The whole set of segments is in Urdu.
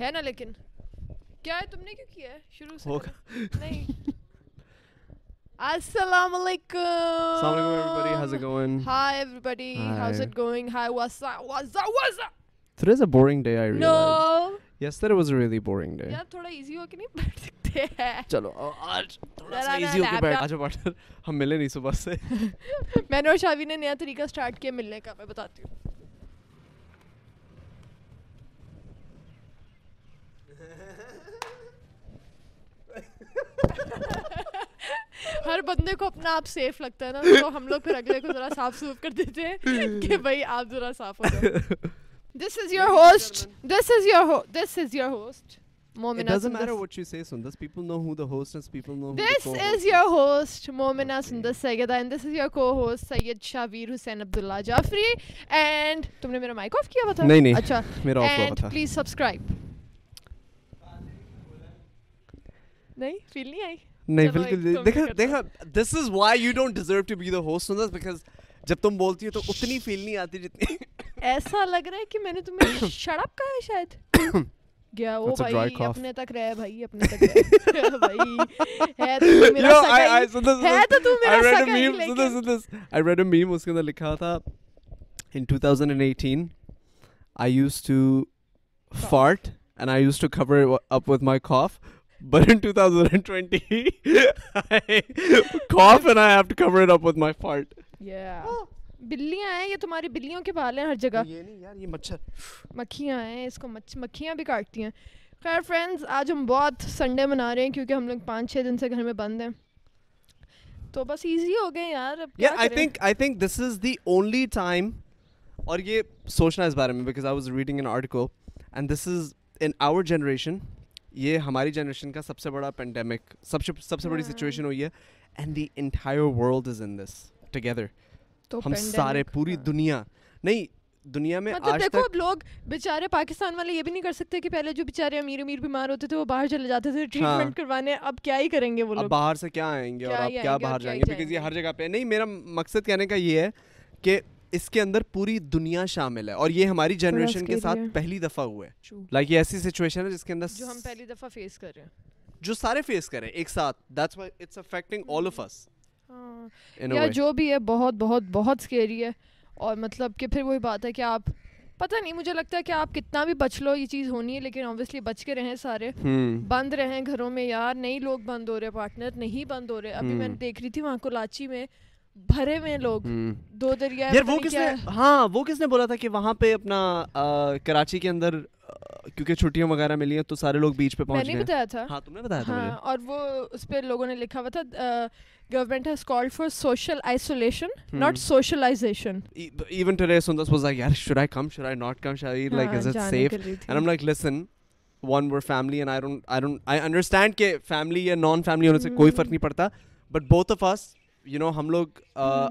ہے نا لیکن کیا ہے تم نے کیوں کیا ہے شروع سے۔ نہیں السلام علیکم Assalamu alaikum everybody, how's it going? Hi everybody, how's Hi. it going? Hi, what's up? What's up? What's up? Today's a boring day, I realized. No. Yesterday was a really boring day. یار تھوڑا ایزی ہو کے نہیں بیٹھ سکتے ہیں چلو آج تھوڑا سا ایزی ہو کے بیٹھ پارٹنر ہم ملے نہیں صبح سے میں نے اور شاوی نے نیا طریقہ اسٹارٹ کیا ملنے کا میں بتاتی ہوں ہر بندے کو اپنا آپ سیف لگتا ہے نا تو ہم لوگ پھر اگلے کو ذرا صاف سوف کر دیتے ہیں کہ بھائی آپ ذرا صاف ہو جاؤ this is your host this is your this is your host It Momina doesn't matter what you say, Sundas. People know who the host is. People know who This the is co-host your host, Momina Sundar Sayyeda, and this is your co-host, Sayyid Shavir Hussain Abdullah Jafri. And تم نے میرا مائک آف کیا ہوا تھا نہیں، نہیں، اچھا میرا off ہوا اینڈ تھا۔ پلیز سبسکرائب نہیں فیل نہیں آئی نہیں بالکل دیکھا دیکھا this is why you don't deserve to be the host because جب تم بولتی ہو تو اتنی فیل نہیں آتی جتنی ایسا لگ رہا ہے کہ میں نے تمہیں شڑپ کہا ہے شاید۔ گیا وہ بھائی. اپنے تک رہے بھائی اپنے تک رہے۔ بھائی ہے تو میرا Yo, سگا I, I, ہی Sundas, ہے تو تو I میرا read a سگا ہی meme, Sundas, لیکن Sundas. I read a meme اس کے اندر لکھا تھا in 2018 I used to fart and I used to cover it up with my cough. But in 2020 I cough and I have to cover it up with my fart. Yeah. بلیاں ہیں یہ تمہاری بلیوں کے بال ہیں ہر جگہ یہ نہیں یار یہ مچھر مکھیاں ہیں اس کو مکھیاں بھی کاٹتی ہیں خیر فرینڈز آج ہم بہت سنڈے منا رہے ہیں کیونکہ ہم لوگ پانچ چھ دن سے گھر میں بند ہیں تو بس ایزی ہو گئے یار اب کیا Yeah, I کریں؟ think I think this is the only time اور یہ سوچنا اس بارے میں because I was reading an article and this is in our generation یہ ہماری جنریشن کا سب سے بڑا پینڈیمک سب سے سب سے بڑی ہاں۔ سچویشن ہوئی ہے۔ And the entire world is in this together ہم سارے پوری ہاں۔ دنیا۔ نہیں دنیا میں مطلب دیکھو اب لوگ بیچارے پاکستان والے یہ بھی نہیں کر سکتے کہ پہلے جو بیچارے امیر امیر بیمار ہوتے تھے وہ باہر چلے جاتے تھے ٹریٹمنٹ کروانے۔ اب کیا ہی کریں گے وہ لوگ؟ باہر سے کیا آئیں گے اور آپ کیا باہر جائیں گے؟ بیکاز یہ ہر جگہ پہ نہیں میرا مقصد کہنے کا یہ ہے کہ اس کے اندر پوری دنیا شامل ہے اور یہ ہماری جنریشن کے ساتھ۔ پہلی دفعہ ہوا ہے. لائک یہ ایسی سچویشن ہے جس کے اندر جو ہم پہلی دفعہ فیس کر رہے ہیں۔ جو سارے فیس کریں ایک ساتھ۔ That's why it's affecting all of us ہاں۔ یا جو بھی ہے بہت بہت بہت اسکیری ہے۔ اور مطلب کہ پھر وہی بات ہے کہ آپ پتہ نہیں مجھے لگتا ہے کہ آپ کتنا بھی بچ لو یہ چیز ہونی ہے لیکن آبویسلی بچ کے رہیں سارے۔ بند رہیں گھروں میں یار نہیں لوگ بند ہو رہے پارٹنر نہیں بند ہو رہے۔ ابھی میں دیکھ رہی تھی وہاں کولاچی میں۔ بھرے ہوئے لوگ دو دریا یار وہ کس نے ہاں وہ کس نے بولا تھا کہ وہاں پہ اپنا کراچی کے اندر کیونکہ چھٹیاں وغیرہ ملی ہیں تو سارے لوگ بیچ پہ میں پہنچ گئے۔ بتایا تھا۔ ہاں تم نے بتایا تھا ہاں اور وہ اس پہ لوگوں نے لکھا ہوا تھا government has called for social isolation not socialization even today Sundus was like یار should I come should I not come شاید like is it safe and I'm like listen when we're family and I don't I don't I understand کہ فیملی یا نان فیملی ہونے سے کوئی فرق نہیں پڑتا but both of us you know ہم لوگ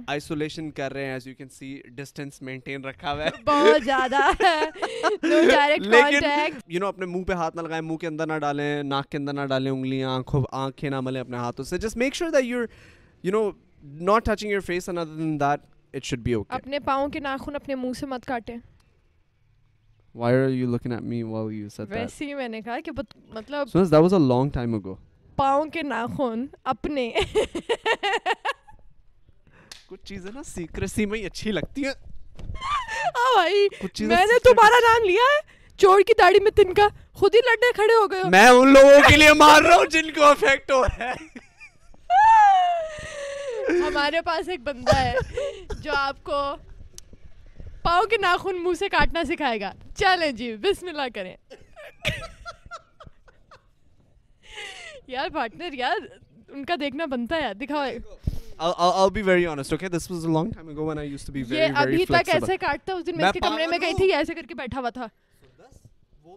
آئسولیشن کر رہے ہیں as you can see distance maintain رکھا ہوا ہے۔ بہت زیادہ لیکن یو نو اپنے منہ پہ ہاتھ نہ لگائیں منہ کے اندر نہ ڈالیں ناک کے اندر نہ ڈالیں انگلیاں آنکھوں آنکھیں نہ ملیں اپنے ہاتھوں سے۔ Just make sure that your you know not touching your face in other then that it should be okay اپنے پاؤں کے ناخن اپنے منہ سے مت کاٹیں۔ Why are you looking at me while you said that? ویسے ہی میں نے کہا کہ مطلب so that was a long time ago. پاؤں کے ناخن اپنے۔ کچھ چیزیں نا سیکریسی میں ہی اچھی لگتی ہیں۔ ہاں بھائی میں نے تمہارا نام لیا ہے۔ چور کی داڑھی میں تنکا خود ہی لڑنے کھڑے ہو گئے میں ان لوگوں کے لیے مار رہا ہوں جن کو افیکٹ ہو رہا ہے۔ ہمارے پاس ایک بندہ ہے جو آپ کو پاؤں کے ناخن منہ سے کاٹنا سکھائے گا۔ چلیں جی بسم اللہ کریں۔ یار پارٹنر یار ان کا دیکھنا بنتا ہے۔ یار دکھاؤ۔ I'll, I'll, I'll be very honest, okay? This was a long time ago when I used to be very, یہ very ابھی تک flexible. ایسے کاٹتا اس دن میں اس کے کمرے میں گئی تھی ایسے کر کے بیٹھا ہوا تھا۔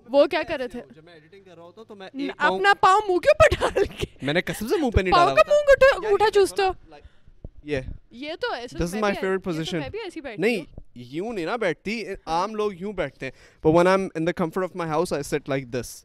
وہ کیا کر رہے تھے؟ جب میں editing کر رہا ہوتا تو میں پاؤں اپنا پاؤں منہ کے اوپر ڈال کے۔ میں نے قسم سے منہ پہ نہیں پاؤں ڈالا کا منہ انگوٹھا چوستا یہ یہ تو my favorite position. میں بھی ایسی بیٹھتی نہیں یوں نہیں نا بیٹھتی عام لوگ یوں بیٹھتے ہیں۔ But when I'm in the comfort of my house I sit like this.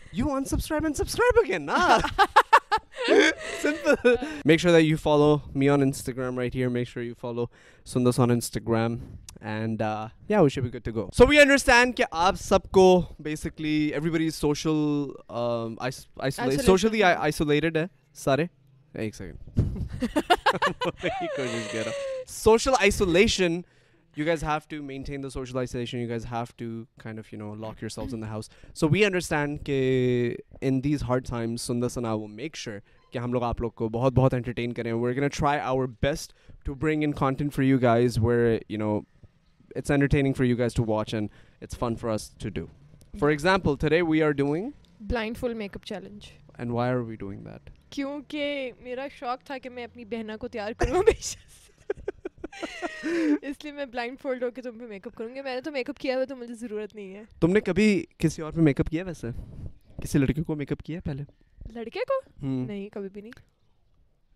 آپ سب کو basically social social isolation you guys have to maintain the socialization you guys have to kind of you know lock yourselves in house so we understand کہ in these hard times make sure کہ ہم لوگ آپ لوگ کو بہت بہت انٹرٹین کریں where can try our best to bring in content for you guys where you know it's entertaining for you guys to watch and it's fun for us to do for example there we are doing blind full make up challenge and why are we doing that کیونکہ میرا شوق تھا کہ میں اپنی بہنا کو تیار کروں اس لیے میں بلائنڈ فولڈ ہو کے تم پہ میک اپ کروں گی۔ میں نے تو میک اپ کیا ہوا تو مجھے ضرورت نہیں ہے۔ تم نے کبھی کسی اور پہ میک اپ کیا ویسے؟ کسی لڑکے کو میک اپ کیا پہلے؟ لڑکے کو؟ نہیں کبھی بھی نہیں۔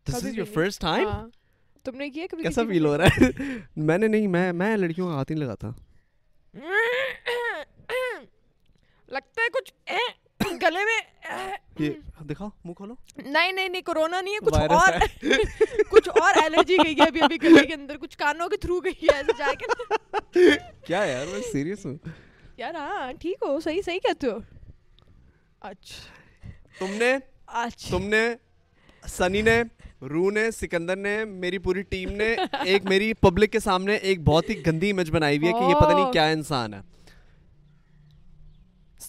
This is your first time تم نے کیا کبھی کیسا فیل ہو رہا ہے؟ میں نے نہیں میں میں لڑکیوں کا ہاتھ نہیں لگاتا۔ لگتا ہے کچھ گلے میں دکھاؤ منہ کھولو۔ نہیں نہیں نہیں کورونا نہیں ہے کچھ اور۔ کچھ الرجی گئی ہے ابھی ابھی گلے کے اندر کچھ کانوں کے تھرو گئی ہے ایسے جا کے۔ کیا یار میں سیریس ہوں۔ یار ہاں ٹھیک ہو صحیح صحیح کہتے ہو۔ اچھا۔ تم نے تم نے سنی نے رو نے سکندر نے میری پوری ٹیم نے ایک میری پبلک کے سامنے ایک بہت ہی گندی امیج بنائی ہوئی ہے کہ یہ پتہ نہیں کیا انسان ہے۔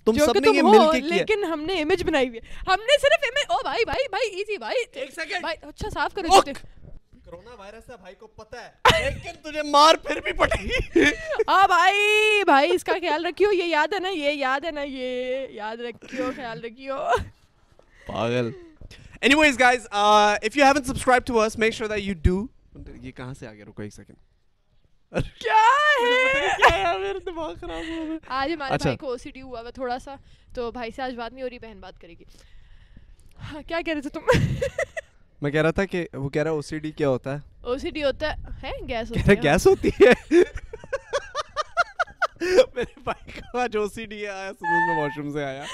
تم سب نے یہ مل کے کیا۔ لیکن ہم نے امیج بنائی ہوئی ہے۔ ہم نے صرف او بھائی بھائی بھائی ایزی بھائی ایک سیکنڈ اچھا صاف کرو کرونا وائرس ہے بھائی کو پتہ ہے۔ لیکن تجھے مار پھر بھی پڑے گی ہاں بھائی بھائی اس کا خیال رکھیو یہ یاد ہے نا یہ یاد ہے نا یہ یاد رکھیو خیال رکھیو۔ پاگل۔ Anyways guys uh, if you haven't subscribed to us make sure that you do یہ کہاں سے آ گیا رکو ایک سیکنڈ آج ہمارے بھائی کو او سی ڈی ہوا ہوا تھوڑا سا تو بھائی سے آج بات نہیں ہو رہی بہن بات کرے گی۔ کیا کہہ رہے تھے تم؟ میں کہہ رہا تھا کہ وہ کہہ رہا او سی ڈی کیا ہوتا ہے؟ او سی ڈی ہوتا ہے گیس ہوتا ہے گیس ہوتی ہے۔ میرے بھائی کا آج او سی ڈی آیا میں واش روم سے آیا۔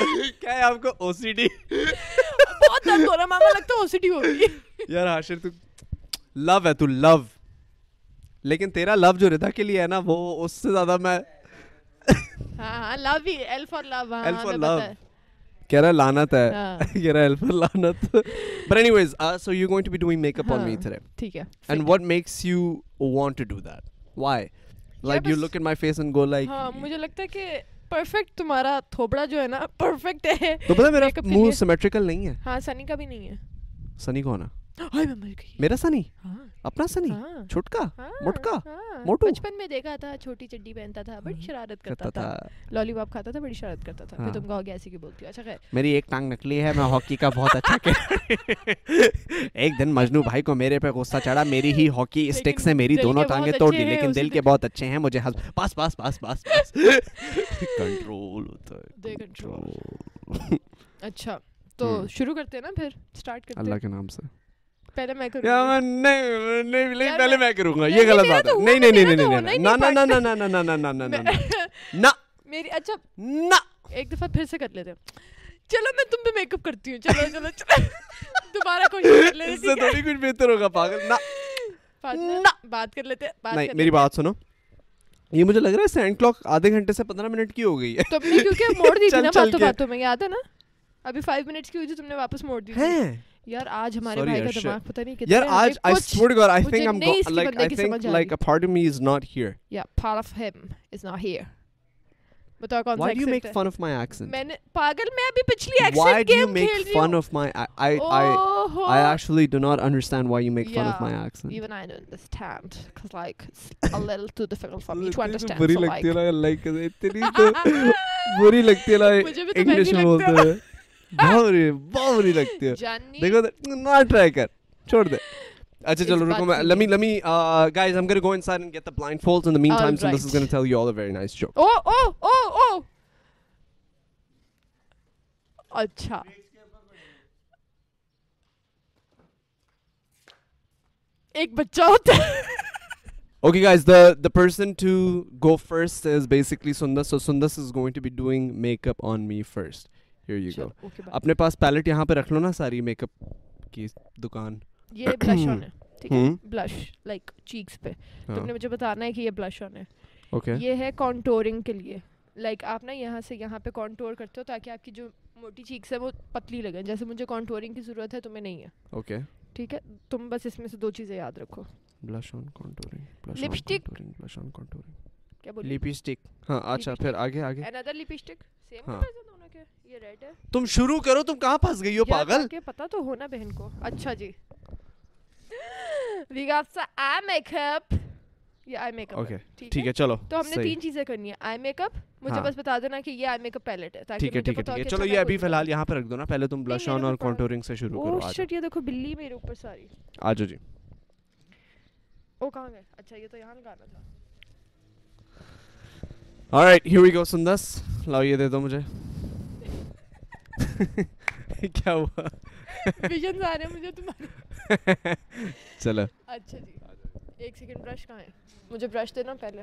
کیا ہے آپ کو او سی ڈی بہت درد ہو رہا ماما لگتا ہے او سی ڈی ہوگی یار حاشر تو لو ہے تو لو۔ لیکن تیرا لو جو ردا کے لیے ہے نا وہ اس سے زیادہ میں ہاں love he L for love L for love کہہ رہا لانت ہے کہہ رہا ایل فار لانت but anyways so you going to be doing make up on me today ٹھیک ہے and what makes you want to do that why like you look in my face and go like ہاں مجھے لگتا ہے کہ پرفیکٹ تمہارا تھوبڑا جو ہے نا پرفیکٹ ہے تو پتہ میرا منہ سیمیٹریکل نہیں ہے؟ ہاں سنی کا بھی نہیں ہے۔ سنی کون ہے؟ میرا سنی اپنا سنی چھٹکا مٹکا موٹو بچپن میں دیکھا تھا چھوٹی چڈی پہنتا تھا بڑی شرارت کرتا تھا لالی پاپ کھاتا تھا بڑی شرارت کرتا تھا پھر تم کہو گے ایسی کی بولتی ہو اچھا خیر میری ایک ٹانگ نکلی ہے میں ہاکی کا بہت اچھا ایک دن مجنو بھائی کو میرے پہ غصہ چڑھا میری ہی ہاکی اسٹک سے میری دونوں ٹانگیں توڑ دی لیکن دل کے بہت اچھے ہیں مجھے پاس پاس پاس پاس پاس کنٹرول ہوتا ہے کنٹرول اچھا تو شروع کرتے ہیں نا پھر سٹارٹ کرتے ہیں اللہ کے نام سے پہلے میں کروں نہیں پہلے میں کروں گا یہ غلط بات ہے نہیں نہیں نہیں نہیں نہ نہ نہ نہ نہ نہ نہ نہ نہ نہ میری اچھا نہ ایک دفعہ پھر سے کر لیتے ہیں چلو میں تم پہ میک اپ کرتی ہوں چلو چلو دوبارہ کوشش کر لیتے اس سے تھوڑی کچھ بہتر ہوگا پاگل نہ بات کر لیتے نہیں میری بات سنو یہ مجھے لگ رہا ہے سینڈ کلاک آدھے گھنٹے سے پندرہ منٹ کی ہو گئی ہے نے کیونکہ موڑ دی تھی نا باتوں باتوں میں یاد ہے نا ابھی فائیو منٹس کی ہوئی تھی تم نے واپس موڑ دی تھی یار آج ہمارے بھائی کا دماغ پتہ نہیں کتنا ہے یار آج I. Think I think a part of me is not here یا پارٹ اف ہم از ناٹ ہیر بتا کون سا accent why you make fun of my accent میں پاگل میں ابھی پچھلی ایکسنٹ گیم کھیل رہی ہوں why you make fun of my I I I actually do not understand why you make fun of my accent even I don't understand cuz like it's a little too difficult for me to understand بری لگتی ہے لائک اتنی تو بری لگتی ہے لائک انگلش میں بولتے ہیں بہت بری بہت بری لگتی ہے دیکھو نہ ٹرائی کر چھوڑ دے اچھا چلو رکوڈ اچھا ایک بچہ Here you go. اپنے پاس پیلٹ یہاں پہ رکھ لو نا ساری میک اپ کی دکان۔ یہ بلش آن ہے ٹھیک ہے؟ بلش لائک چیکس پہ۔ تم نے مجھے بتانا ہے کہ یہ بلش آن ہے۔ اوکے یہ ہے کانٹورنگ کے لیے۔ لائک آپ نا یہاں سے یہاں پہ کانٹور کرتے ہو تاکہ آپ کی جو موٹی چیکس ہے وہ پتلی لگیں۔ جیسے مجھے کانٹورنگ کی ضرورت ہے تمہیں نہیں ہے۔ اوکے ٹھیک ہے؟ تم بس اس میں سے دو چیزیں یاد رکھو۔ بلش آن کانٹورنگ لپسٹک بلش آن کانٹورنگ کیا بول لپسٹک ہاں اچھا پھر آگے آگے۔ انادر لپسٹک سیم کے یہ ریڈ ہے۔ تم شروع کرو تم کہاں پھنس گئی ہو پاگل؟ پتہ تو ہونا بہن کو۔ اچھا جی۔ وی گاٹ سا آئی میک اپ یہ آئی میک اپ ٹھیک ہے چلو تو ہم نے تین چیزیں کرنی ہے آئی میک اپ مجھے بس بتا دینا کہ یہ آئی میک اپ پیلٹ ہے ٹھیک ہے ٹھیک ہے ٹھیک ہے۔ چلو یہ ابھی فی الحال یہاں پہ رکھ دو نا پہلے تم بلش آن اور کانٹورنگ سے شروع کرو شٹ یہ دیکھو بلی میرے اوپر ساری۔ آ جاؤ جی۔ او کہاں گئے؟ اچھا یہ تو یہاں لگانا تھا۔ We go سندس۔ لاؤ یہ دے دو مجھے۔ کیا ہوا؟ ویژن آ رہے ہیں مجھے تمہارے۔ چلو۔ اچھا جی۔ ایک سیکنڈ برش کہاں ہے؟ مجھے برش دینا پہلے۔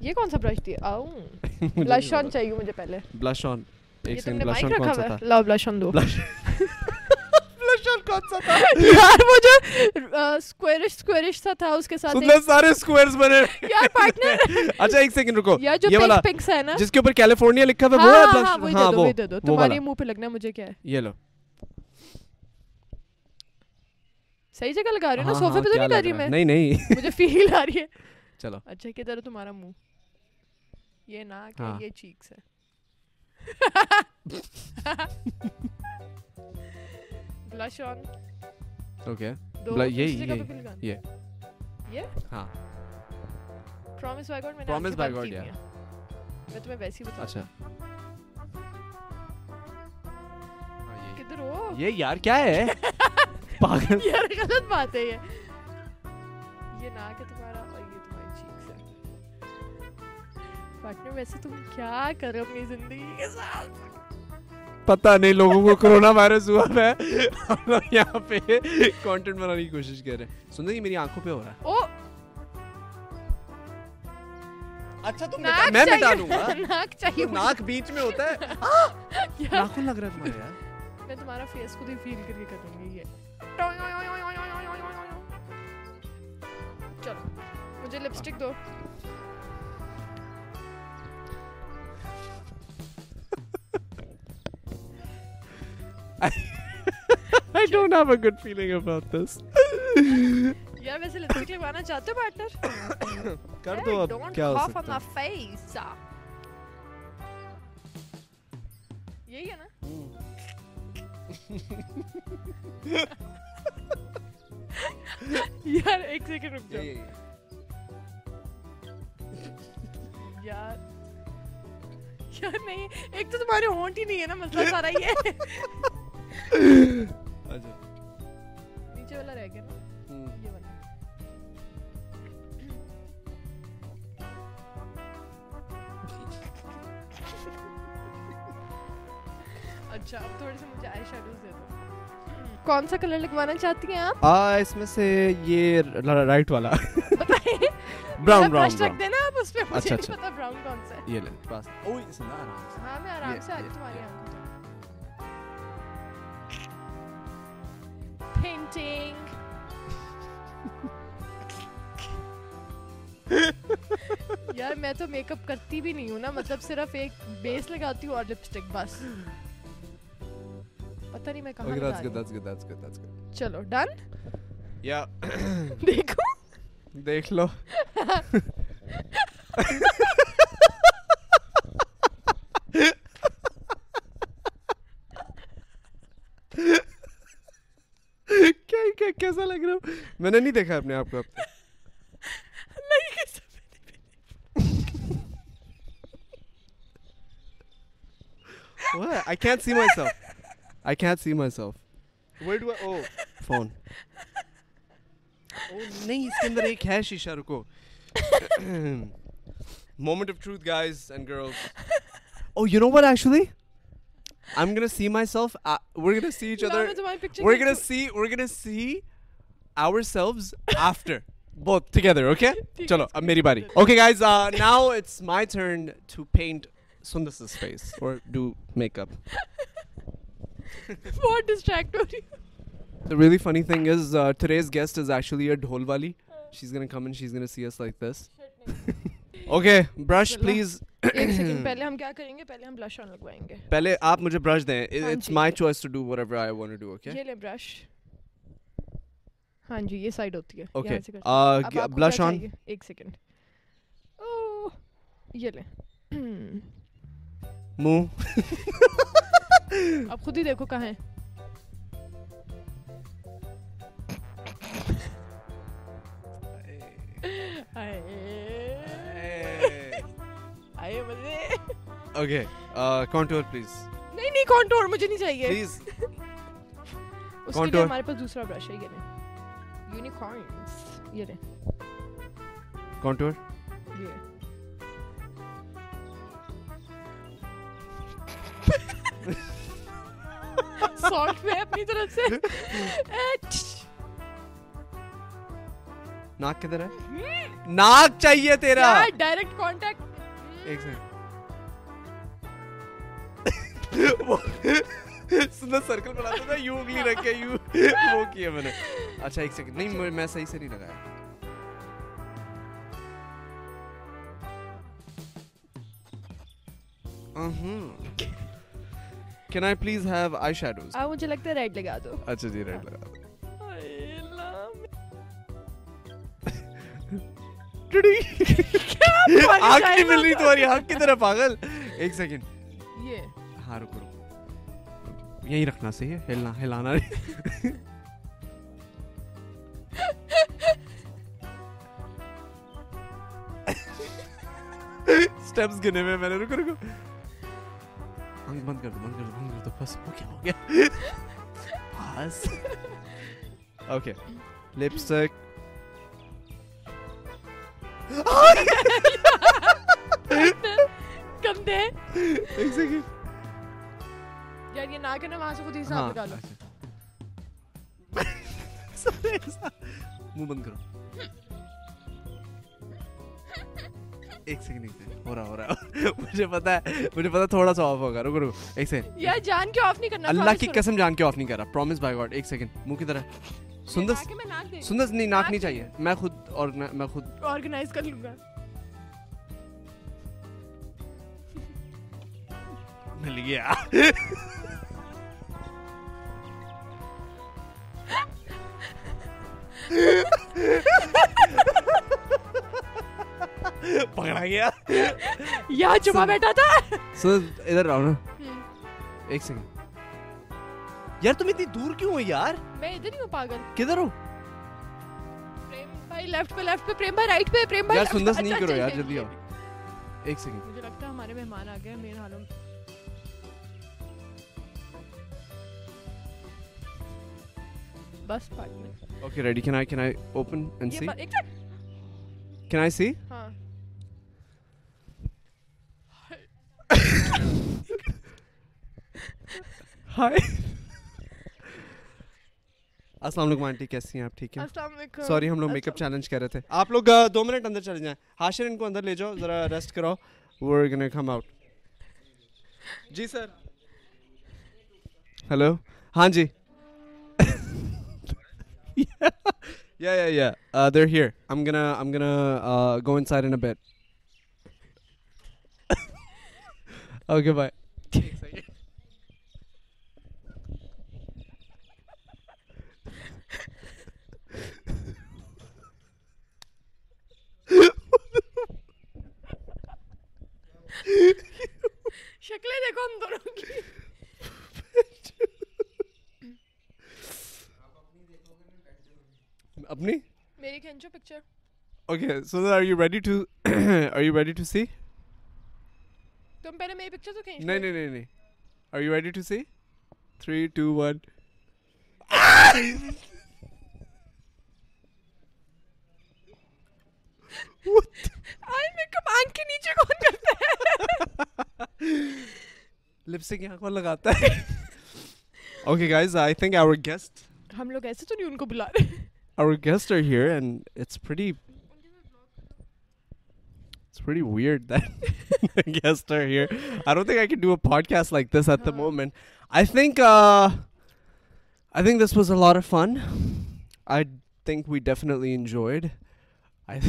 یہ کون سا برش دیا آؤ۔ بلش آن چاہیے مجھے پہلے۔ بلش آن ایک سیکنڈ بلش آن کون سا تھا؟ لاؤ بلش آن دو۔ کون سا تھا یار وہ جو سکوئرش سکوئرش سا تھا اس کے ساتھ سارے سکوئرز بنے یار پارٹنر اچھا ایک سیکنڈ رکو یہ والا پنک سا ہے نا جس کے اوپر کیلیفورنیا لکھا ہوا وہ ہے ہاں وہ دے دو تمہارے منہ پہ لگنا ہے مجھے کیا ہے یہ لو صحیح جگہ لگا رہی ہوں نا صوفے پہ تو نہیں کر رہی میں نہیں نہیں مجھے فیل آ رہی ہے چلو اچھا کدھر ہے تمہارا منہ یہ ناک ہے یہ چیکس ہے بلش آن اوکے یہ یہ یہ ہاں پرومس بائی گاڈ میں پرومس بائی گاڈ یا میں تمہیں ویسی بتا اچھا کدھر ہو یہ یار کیا ہے پاگل یار غلط بات ہے یہ یہ ناک ہے تمہارا اور یہ تمہاری چیکس ہے پارٹنر ویسے تم کیا کر رہے ہو اپنی زندگی کے ساتھ پتا نہیں لوگوں کو کرونا وائرس ہوا ہے۔ ہم لوگ یہاں پہ کانٹینٹ بنانے کی کوشش کر رہے ہیں۔ سن دیں میری آنکھوں پہ ہو رہا ہے۔ اچھا تم میں مٹا دوں گا۔ ناک چاہیے ناک بیچ میں ہوتا ہے۔ ناخن لگ رہا ہے تمہارا یار۔ میں تمہارا فیس خود ہی فیل کر کے کروں گی یہ۔ چلو مجھے lipstick do. I don't have a good feeling about this. یار ویسے لپسٹک لگوانا چاہتے ہو پارٹنر کر دو اب کیا ہو سکتا ہے فیس یہی ہے نا یار ایک سیکنڈ رک جاؤ یار یار نہیں ایک تو تمہارے ہونٹ ہی نہیں ہے نا مسئلہ سارا یہ نیچے والا رہ گیا نا یہ والا اچھا اب تھوڑے سے مجھے آئی شیڈوز دے دو کون سا کلر لگوانا چاہتی ہیں آپ اس میں سے یہ رائٹ والا براؤن براؤن رکھ دینا آپ اس پہ مجھے نہیں پتا براؤن کون سا ہے یہ سے ہاں میں آرام سے آ رہی تمہاری آنکھوں پینٹنگ یار میں تو میک اپ کرتی بھی نہیں ہوں نا مطلب صرف ایک بیس لگاتی ہوں اور لپسٹک بس پتہ نہیں میں کہاں. چلو ڈن یا دیکھو دیکھ لو کیسا لگ رہا میں نے نہیں دیکھا اپنے آپ کو اب تک What? I can't see myself. I can't see myself. Where do I? Oh, phone. Oh, نہیں اس کے اندر ایک ہے شیشہ رکو moment of truth guys and girls oh you know what actually I'm gonna see myself. Uh, we're gonna see each other. We're gonna see. We're gonna see ourselves after. Both together, okay? Chalo, ab meri bari. Okay, guys. Uh, now it's my turn to paint Sundar's face or do makeup. What distractor? The really funny thing is, uh, today's guest is actually a dholwali. She's gonna come and she's gonna see us like this. Please. ایک سیکنڈ پہلے ہم کیا کریں گے پہلے ہم بلش آن لگوائیں گے پہلے آپ مجھے برش دیں it's my choice to do whatever I want to do okay یہ لے برش ہاں جی یہ سائڈ ہوتی ہے اوکے بلش آن ایک سیکنڈ یہ منہ اب خود ہی دیکھو کہاں ہے اوکے کانٹور پلیز نہیں نہیں کانٹور مجھے نہیں چاہیے۔ پلیز کانٹور ہمارے پاس دوسرا برش ہے یہ لیں۔ یونیکارنز یہ لیں۔ کانٹور یہ۔ میں اپنی طرف سے۔ ناک کدھر ہے؟ ناک چاہیے تیرا۔ ڈائریکٹ کانٹیکٹ ایک سیکنڈ سندر سرکل بناتا تھا یوں اگلی رکھ کے یوں وہ کیا میں نے اچھا ایک سیکنڈ نہیں میں صحیح سے نہیں لگایا can I please have eye shadows مجھے لگتا ہے ریڈ لگا دو اچھا جی ریڈ لگا دو آگ نہیں مل رہی تمہاری آگ کی طرح پاگل۔ ایک سیکنڈ۔ یہ۔ ہاں رکو رکو۔ یہی رکھنا صحیح ہے ہلنا ہلانا اسٹیپس گنے میں میں نے رکو رکو۔ بند کر دو بند کر دو بند کر دو۔ بس ہو گیا ہو گیا؟ بس۔ اوکے لپسٹک گندے۔ ایک سیکنڈ یار یہ نہ کرنا وہاں سے خود ہی حساب لگا لو منہ بند کرو۔ ایک سیکنڈ ایک سیکنڈ ہو رہا ہو رہا۔ مجھے پتا ہے مجھے پتا تھوڑا سا آف ہوگا۔ رکو رکو۔ ایک سیکنڈ یار جان کے آف نہیں کرنا؟ اللہ کی قسم جان کے آف نہیں کر رہا؟ پرومس بائی گاڈ ایک سیکنڈ منہ کی طرح۔ سندر سندر نہیں ناک نہیں چاہیے۔ میں خود اور میں خود آرگنائز کر لوں گا۔ مل گیا پکڑا گیا۔ یا چپا بیٹھا تھا۔ سر ادھر رہو نا۔ ایک سیکنڈ۔ یار تم اتنی دور کیوں ہو یار؟ میں ادھر ہی ہوں پاگل۔ کدھر ہو؟ پریم بھائی لیفٹ پہ لیفٹ پہ پریم بھائی رائٹ پہ پریم بھائی یار سندس نہیں کرو یار جلدی آؤ۔ ایک سیکنڈ مجھے لگتا ہے ہمارے مہمان آ گئے میرے حالوں بس partner okay ready can I can I open and see can I see ہاں۔ ہائے السلام علیکم آنٹی کیسی ہیں آپ؟ ٹھیک ہیں؟ السلام علیکم۔ سوری ہم لوگ میک اپ چیلنج کر رہے تھے۔ آپ لوگ دو منٹ اندر چلے جائیں۔ ہاشر ان کو اندر لے جاؤ ذرا ریسٹ کراؤ۔ وہ گنے کم آؤٹ جی سر۔ ہلو ہاں جی۔ Yeah yeah yeah. Uh, they're here. I'm gonna i'm gonna uh, go inside in a bit okay bye شکلیں دیکھو ہم دونوں کی اپنی میری کھینچو picture okay so are you ready to are you ready to see تم پہلے میری پکچر تو کھینچ نہیں نہیں نہیں نہیں are you ready to see three two one I make up آنکھ کے نیچے کون کرتا ہے لپسٹک یہاں کو لگاتا ہے؟ I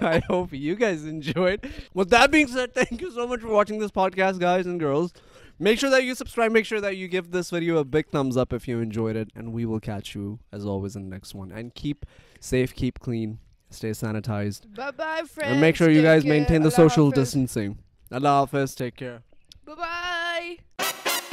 I hope you guys enjoyed. With that being said, thank you so much for watching this podcast, guys and girls. Make sure that you subscribe. Make sure that you give this video a big thumbs up if you enjoyed it. And we will catch you, as always, in the next one. And keep safe, keep clean, stay sanitized. Bye-bye, friends. And make sure you Take guys care. maintain the Allah social Hafiz. distancing. Allah Hafiz. Take care. Bye-bye.